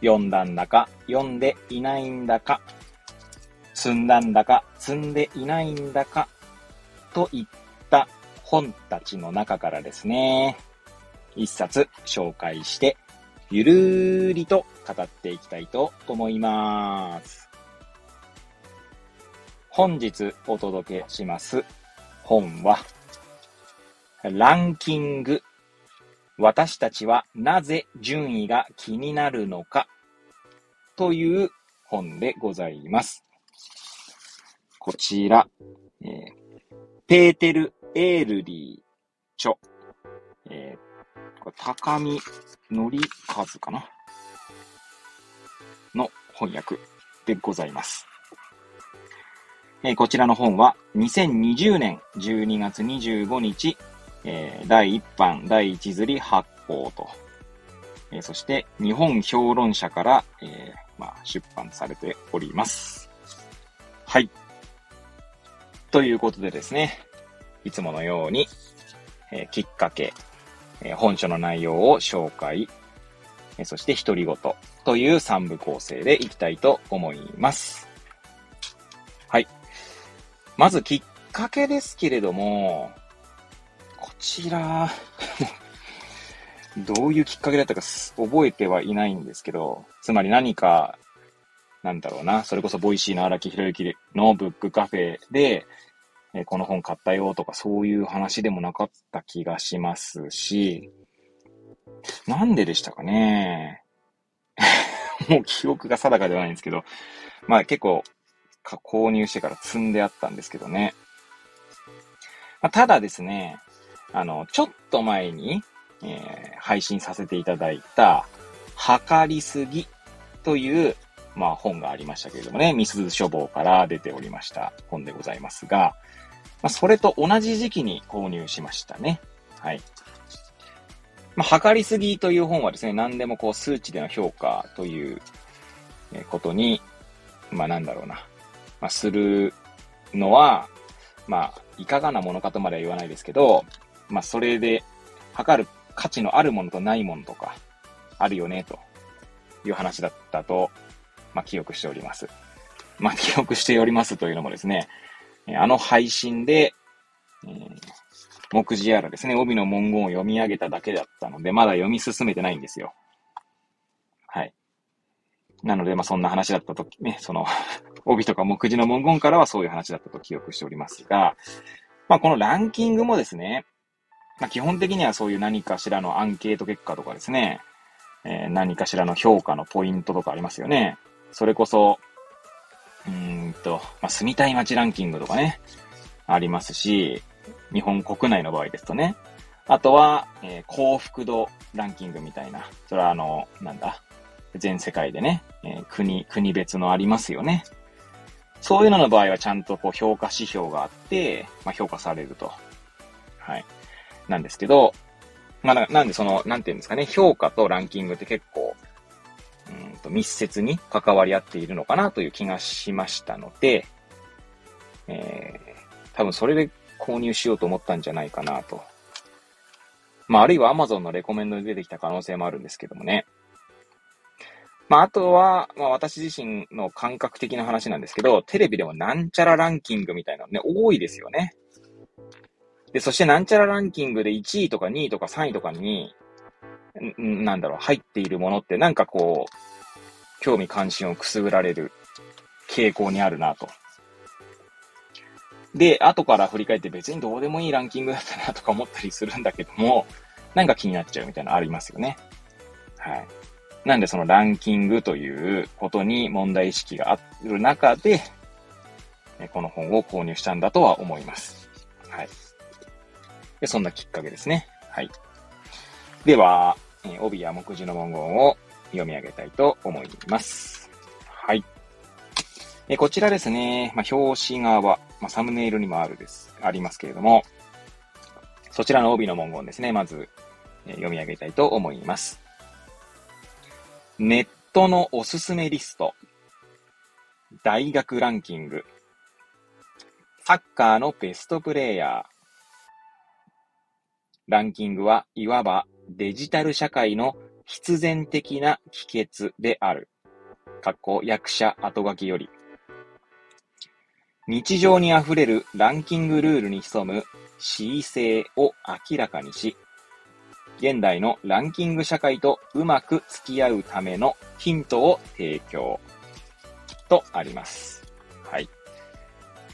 読んだんだか、読んでいないんだか、積んだんだか、積んでいないんだか、といった本たちの中からですね、一冊紹介して、ゆるーりと語っていきたいと思います。本日お届けします本は、ランキング。私たちはなぜ順位が気になるのか？という本でございます。こちら、えー、ペーテルエールリー著、えー、これ高見のりかずかな？の翻訳でございます。えー、こちらの本は2020年12月25日、えー、第1版第1釣り発行と、えー、そして日本評論者から、えーまあ、出版されております。はい。ということでですね、いつものように、えー、きっかけ、えー、本書の内容を紹介、えー、そして独り言という3部構成でいきたいと思います。はい。まずきっかけですけれども、ちら、どういうきっかけだったか覚えてはいないんですけど、つまり何か、なんだろうな、それこそ Voicy の荒木博之のブックカフェで、えこの本買ったよとかそういう話でもなかった気がしますし、なんででしたかね。もう記憶が定かではないんですけど、まあ結構購入してから積んであったんですけどね。まあ、ただですね、あの、ちょっと前に、えー、配信させていただいた、測りすぎという、まあ本がありましたけれどもね、ミスズ書房から出ておりました本でございますが、まあ、それと同じ時期に購入しましたね。はい。まあ、測りすぎという本はですね、何でもこう数値での評価ということに、まあなんだろうな、まあ、するのは、まあ、いかがなものかとまでは言わないですけど、まあそれで測る価値のあるものとないものとか、あるよね、という話だったと、まあ記憶しております。まあ記憶しておりますというのもですね、あの配信で、えー、目次やらですね、帯の文言を読み上げただけだったので、まだ読み進めてないんですよ。はい。なので、まあ、そんな話だったときね、その 帯とか目次の文言からはそういう話だったと記憶しておりますが、まあ、このランキングもですね、まあ、基本的にはそういう何かしらのアンケート結果とかですね、えー、何かしらの評価のポイントとかありますよね。それこそ、うんと、まあ、住みたい街ランキングとかね、ありますし、日本国内の場合ですとね、あとは、えー、幸福度ランキングみたいな、それはあの、なんだ、全世界でね、えー、国、国別のありますよね。そういうのの場合はちゃんとこう評価指標があって、まあ、評価されると。はい。なんですけど、まあ、なんでその、なんていうんですかね、評価とランキングって結構、うんと密接に関わり合っているのかなという気がしましたので、えー、多分それで購入しようと思ったんじゃないかなと。まあ、あるいは Amazon のレコメンドで出てきた可能性もあるんですけどもね。まあ、あとは、まあ、私自身の感覚的な話なんですけど、テレビでもなんちゃらランキングみたいなのね、多いですよね。で、そしてなんちゃらランキングで1位とか2位とか3位とかに、なんだろう、入っているものってなんかこう、興味関心をくすぐられる傾向にあるなと。で、後から振り返って別にどうでもいいランキングだったなとか思ったりするんだけども、なんか気になっちゃうみたいなのありますよね。はい。なんでそのランキングということに問題意識がある中で、この本を購入したんだとは思います。はい。で、そんなきっかけですね。はい。では、え、帯や目次の文言を読み上げたいと思います。はい。えこちらですね、まあ、表紙側、まあ、サムネイルにもあるです、ありますけれども、そちらの帯の文言ですね、まず、え読み上げたいと思います。ネットのおすすめリスト、大学ランキング、サッカーのベストプレーヤー、ランキングはいわばデジタル社会の必然的な帰結である。かっこ役者後書きより。日常にあふれるランキングルールに潜む恣意性を明らかにし、現代のランキング社会とうまく付き合うためのヒントを提供とあります。はい。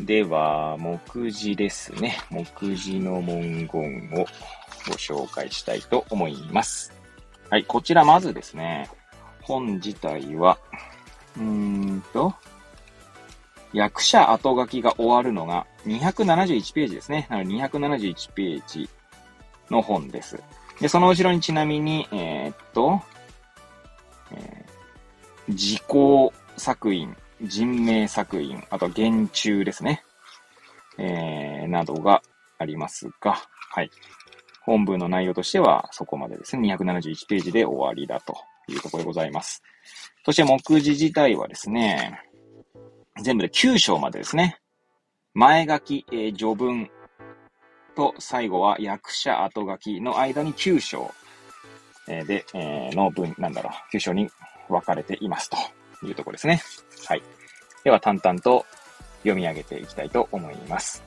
では、目次ですね。目次の文言をご紹介したいと思います。はい、こちらまずですね、本自体は、うーんと、役者後書きが終わるのが271ページですね。なので271ページの本です。で、その後ろにちなみに、えー、っと、えー、時効作品、人名作品、あと厳中ですね。えー、などがありますが、はい。本文の内容としてはそこまでですね。271ページで終わりだというところでございます。そして目次自体はですね、全部で9章までですね。前書き、えー、序文と最後は役者後書きの間に9章、えー、で、えー、の文、なんだろう、9章に分かれていますというところですね。はい。では淡々と読み上げていきたいと思います。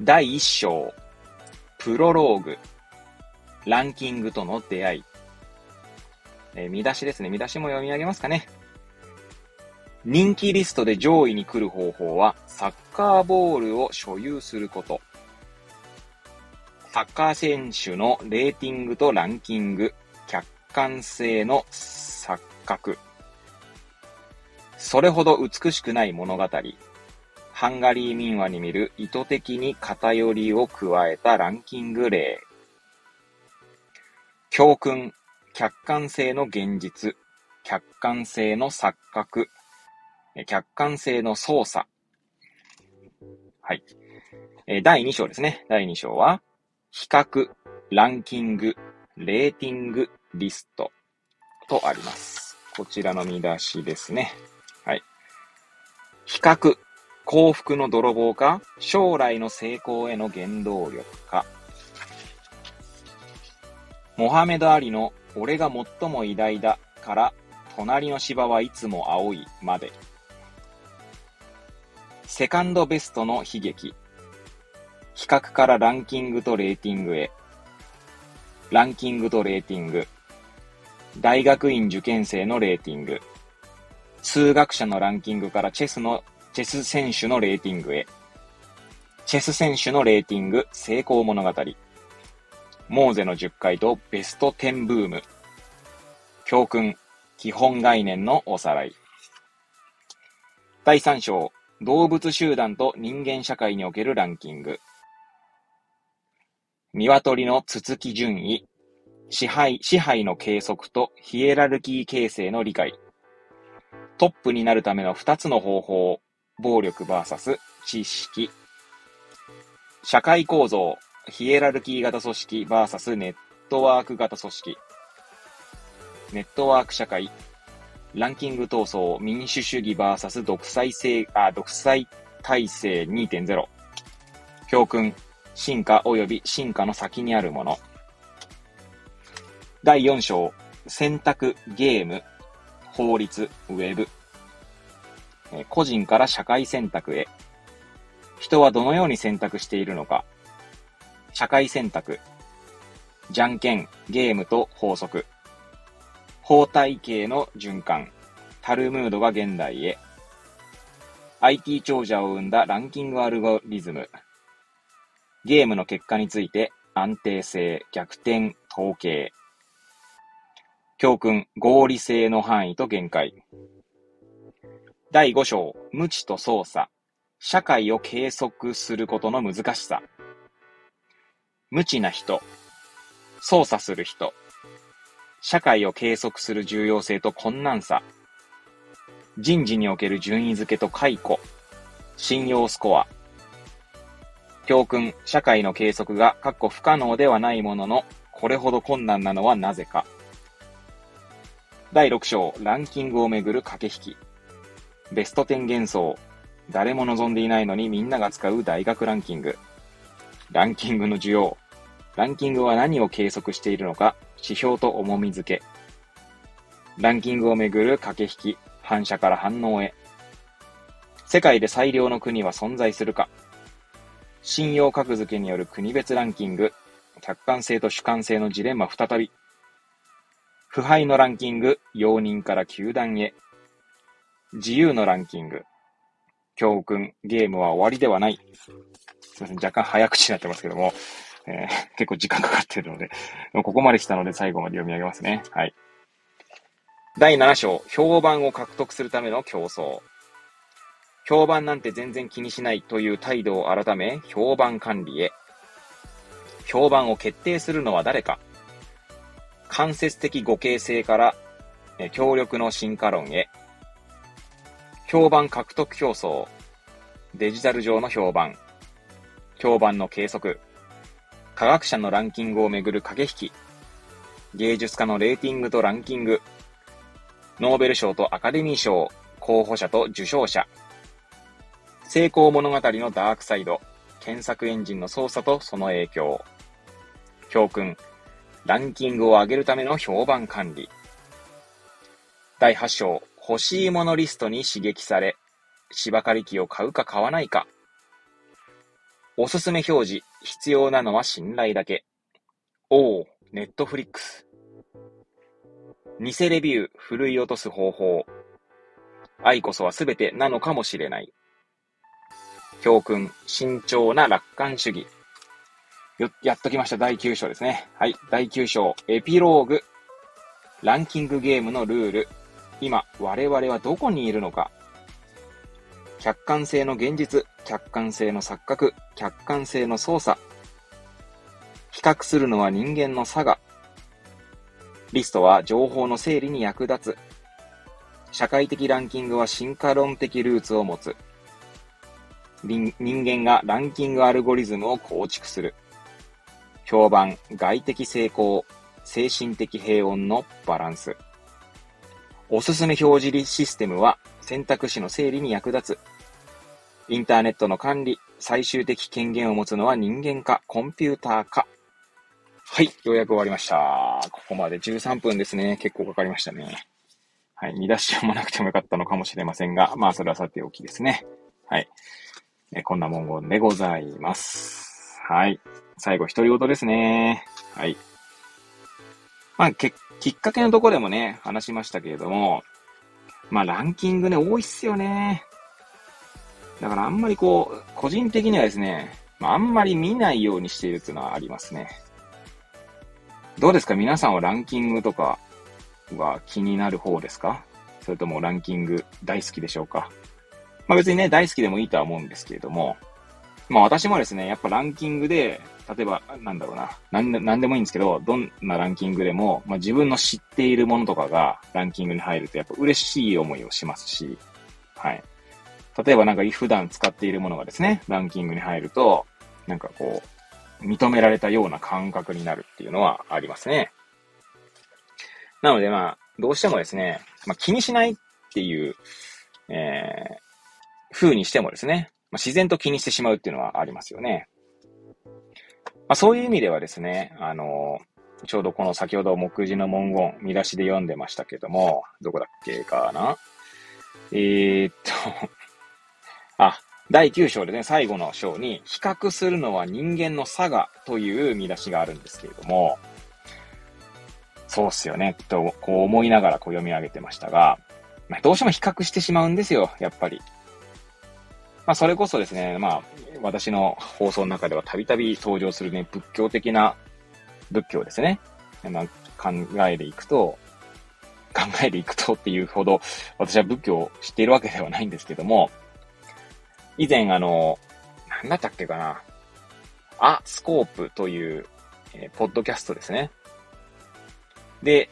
第1章、プロローグ、ランキングとの出会い。えー、見出しですね。見出しも読み上げますかね。人気リストで上位に来る方法は、サッカーボールを所有すること。サッカー選手のレーティングとランキング、客観性の錯覚。それほど美しくない物語。ハンガリー民話に見る意図的に偏りを加えたランキング例。教訓、客観性の現実、客観性の錯覚、客観性の操作。はい。第2章ですね。第2章は、比較、ランキング、レーティング、リストとあります。こちらの見出しですね。はい。比較、幸福の泥棒か、将来の成功への原動力か。モハメド・アリの俺が最も偉大だから、隣の芝はいつも青いまで。セカンドベストの悲劇。比較からランキングとレーティングへ。ランキングとレーティング。大学院受験生のレーティング。数学者のランキングからチェスのチェス選手のレーティングへ。チェス選手のレーティング成功物語。モーゼの10回とベスト10ブーム。教訓、基本概念のおさらい。第3章、動物集団と人間社会におけるランキング。鶏のつつき順位。支配、支配の計測とヒエラルキー形成の理解。トップになるための2つの方法。暴力 VS 知識。社会構造、ヒエラルキー型組織 VS ネットワーク型組織。ネットワーク社会、ランキング闘争、民主主義 VS 独裁制、あ、独裁体制2.0。教訓、進化及び進化の先にあるもの。第4章、選択、ゲーム、法律、ウェブ。個人から社会選択へ。人はどのように選択しているのか。社会選択。じゃんけん、ゲームと法則。法体系の循環。タルムードが現代へ。IT 長者を生んだランキングアルゴリズム。ゲームの結果について安定性、逆転、統計。教訓、合理性の範囲と限界。第5章、無知と操作。社会を計測することの難しさ。無知な人。操作する人。社会を計測する重要性と困難さ。人事における順位付けと解雇。信用スコア。教訓、社会の計測が、かっこ不可能ではないものの、これほど困難なのはなぜか。第6章、ランキングをめぐる駆け引き。ベスト10幻想。誰も望んでいないのにみんなが使う大学ランキング。ランキングの需要。ランキングは何を計測しているのか、指標と重み付け。ランキングをめぐる駆け引き、反射から反応へ。世界で最良の国は存在するか。信用格付けによる国別ランキング。客観性と主観性のジレンマ再び。腐敗のランキング、容認から球団へ。自由のランキング。教訓、ゲームは終わりではない。すみません、若干早口になってますけども、えー、結構時間かかってるので、ここまで来たので最後まで読み上げますね。はい。第7章、評判を獲得するための競争。評判なんて全然気にしないという態度を改め、評判管理へ。評判を決定するのは誰か。間接的互形性から、協力の進化論へ。評判獲得競争。デジタル上の評判。評判の計測。科学者のランキングをめぐる駆け引き、芸術家のレーティングとランキング、ノーベル賞とアカデミー賞、候補者と受賞者、成功物語のダークサイド、検索エンジンの操作とその影響、教訓、ランキングを上げるための評判管理、第8章、欲しいものリストに刺激され、芝刈り機を買うか買わないか、おすすめ表示、必要なのは信頼だけ。おお、ネットフリックス。偽レビュー、ふるい落とす方法。愛こそは全てなのかもしれない。教訓、慎重な楽観主義。よ、やっときました。第9章ですね。はい。第9章、エピローグ。ランキングゲームのルール。今、我々はどこにいるのか。客観性の現実、客観性の錯覚、客観性の操作。比較するのは人間の差が。リストは情報の整理に役立つ。社会的ランキングは進化論的ルーツを持つ。人間がランキングアルゴリズムを構築する。評判、外的成功、精神的平穏のバランス。おすすめ表示システムは選択肢の整理に役立つ。インターネットの管理、最終的権限を持つのは人間か、コンピューターか。はい、ようやく終わりました。ここまで13分ですね。結構かかりましたね。はい、見出し読まなくてもよかったのかもしれませんが、まあ、それはさておきですね。はい。えこんな文言でございます。はい。最後、独り言ですね。はい。まあ、け、きっかけのとこでもね、話しましたけれども、まあランキングね、多いっすよね。だからあんまりこう、個人的にはですね、まあ、あんまり見ないようにしているっていうのはありますね。どうですか？皆さんはランキングとかは気になる方ですか？それともランキング大好きでしょうか？まあ別にね、大好きでもいいとは思うんですけれども、まあ私もですね、やっぱランキングで、例えば、なんだろうな、なんで、なんでもいいんですけど、どんなランキングでも、まあ自分の知っているものとかがランキングに入るとやっぱ嬉しい思いをしますし、はい。例えばなんか普段使っているものがですね、ランキングに入ると、なんかこう、認められたような感覚になるっていうのはありますね。なのでまあ、どうしてもですね、まあ気にしないっていう、えー、風にしてもですね、まあ、自然と気にしてしまうっていうのはありますよね。まあ、そういう意味ではですね、あの、ちょうどこの先ほど目次の文言、見出しで読んでましたけども、どこだっけかなえー、っと あ、第9章でね、最後の章に、比較するのは人間の差がという見出しがあるんですけれども、そうっすよね、と、こう思いながらこう読み上げてましたが、まあ、どうしても比較してしまうんですよ、やっぱり。まあ、それこそですね、まあ、私の放送の中ではたびたび登場するね、仏教的な仏教ですね。まあ、考えでいくと、考えでいくとっていうほど、私は仏教を知っているわけではないんですけども、以前あの、なんだったっけかな。アスコープという、えー、ポッドキャストですね。で、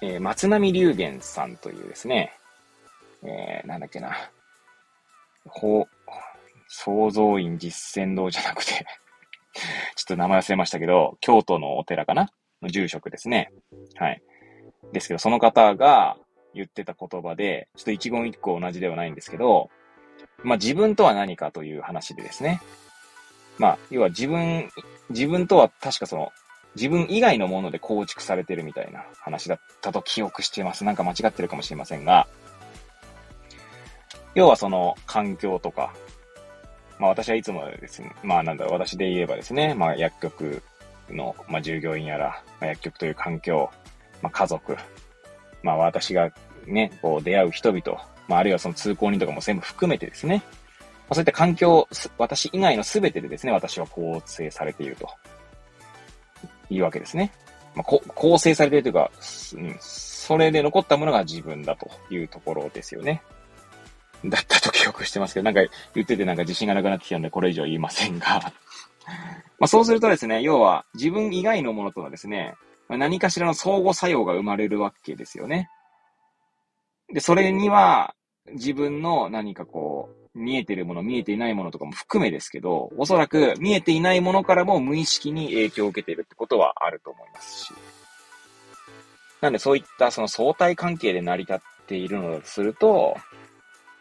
えー、松並龍玄さんというですね、えー、なんだっけな、ほ、創造院実践堂じゃなくて ちょっと名前忘れましたけど、京都のお寺かな？の住職ですね。はい。ですけど、その方が言ってた言葉で、ちょっと一言一句同じではないんですけど、まあ自分とは何かという話でですね。まあ、要は自分、自分とは確かその、自分以外のもので構築されてるみたいな話だったと記憶してます。なんか間違ってるかもしれませんが、要はその環境とか、まあ私はいつもですね、まあなんだろう、私で言えばですね、まあ薬局の、まあ、従業員やら、まあ、薬局という環境、まあ、家族、まあ、私がね、こう出会う人々、まあ、あるいはその通行人とかも全部含めてですね、まあ、そういった環境、私以外の全てでですね、私は構成されていると。いうわけですね。まあ、構成されているというか、うん、それで残ったものが自分だというところですよね。だったと記憶してますけど、なんか言っててなんか自信がなくなってきたので、これ以上言いませんがまあそうするとですね、要は自分以外のものとはですね、何かしらの相互作用が生まれるわけですよね。で、それには自分の何かこう、見えてるもの、見えていないものとかも含めですけど、おそらく見えていないものからも無意識に影響を受けているってことはあると思いますし。なんでそういったその相対関係で成り立っているのだとすると、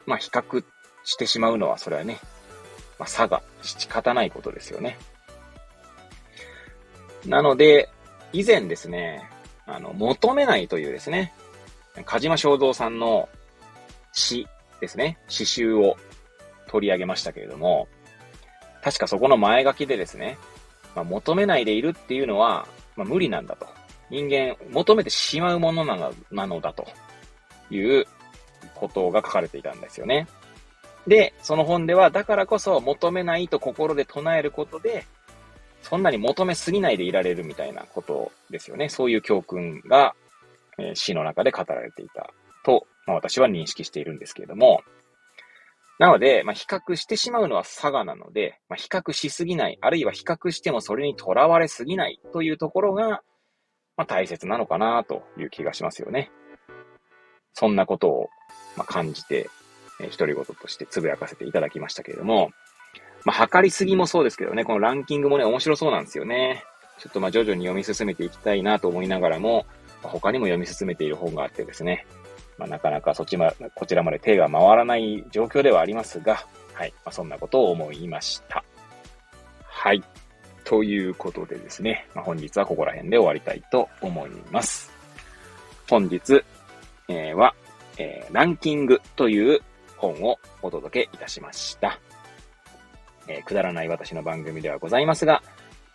まあ比較してしまうのはそれはね、まあ差が仕方ないことですよね。なので、以前ですね、あの、求めないというですね、鹿島正蔵さんの詩ですね、詩集を取り上げましたけれども、確かそこの前書きでですね、まあ、求めないでいるっていうのは、まあ、無理なんだと。人間、求めてしまうものなのなのだということが書かれていたんですよね。で、その本では、だからこそ求めないと心で唱えることで、そんなに求めすぎないでいられるみたいなことですよね。そういう教訓が、えー、詩の中で語られていたと、まあ、私は認識しているんですけれども、なので、まあ、比較してしまうのは差がなので、まあ、比較しすぎない、あるいは比較してもそれにとらわれすぎないというところが、まあ、大切なのかなという気がしますよね。そんなことを、ま感じて、えー、独り言としてつぶやかせていただきましたけれども、まあ、測りすぎもそうですけどね、このランキングもね、面白そうなんですよね。ちょっとまあ徐々に読み進めていきたいなと思いながらも、他にも読み進めている本があってですね、まあ、なかなかそっちま、こちらまで手が回らない状況ではありますが、はい。まあ、そんなことを思いました。はい。ということでですね、まあ、本日はここら辺で終わりたいと思います。本日、えー、は、えー、ランキングという本をお届けいたしました。えー、くだらない私の番組ではございますが、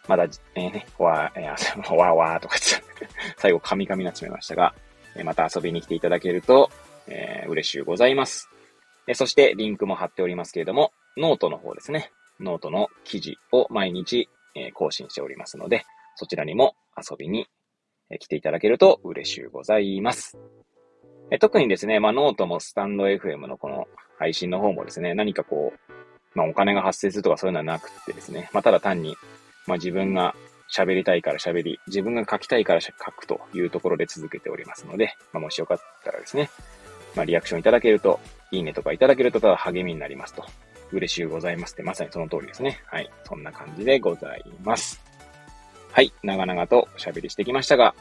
まだ、えー、ね、わー、えー、わーわーとか言って最後、カミカミになってしまいましたが、え、また遊びに来ていただけると、え、嬉しゅうございます。えそして、リンクも貼っておりますけれども、ノートの方ですね。ノートの記事を毎日、え更新しておりますので、そちらにも遊びに来ていただけると嬉しゅうございます。え特にですね、まあ、ノートも stand.fm のこの配信の方もですね、何かこう、まあ、お金が発生するとかそういうのはなくてですね、まあ、ただ単に、まあ、自分が喋りたいから喋り、自分が書きたいから書くというところで続けておりますので、まあ、もしよかったらですね、まあ、リアクションいただけると、いいねとかいただけるとただ励みになりますと。嬉しゅうございますって、まさにその通りですね。はい。そんな感じでございます。はい。長々とおしゃべりしてきましたが、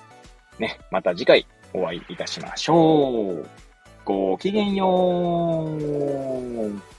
ね、また次回お会いいたしましょう。ごきげんよう。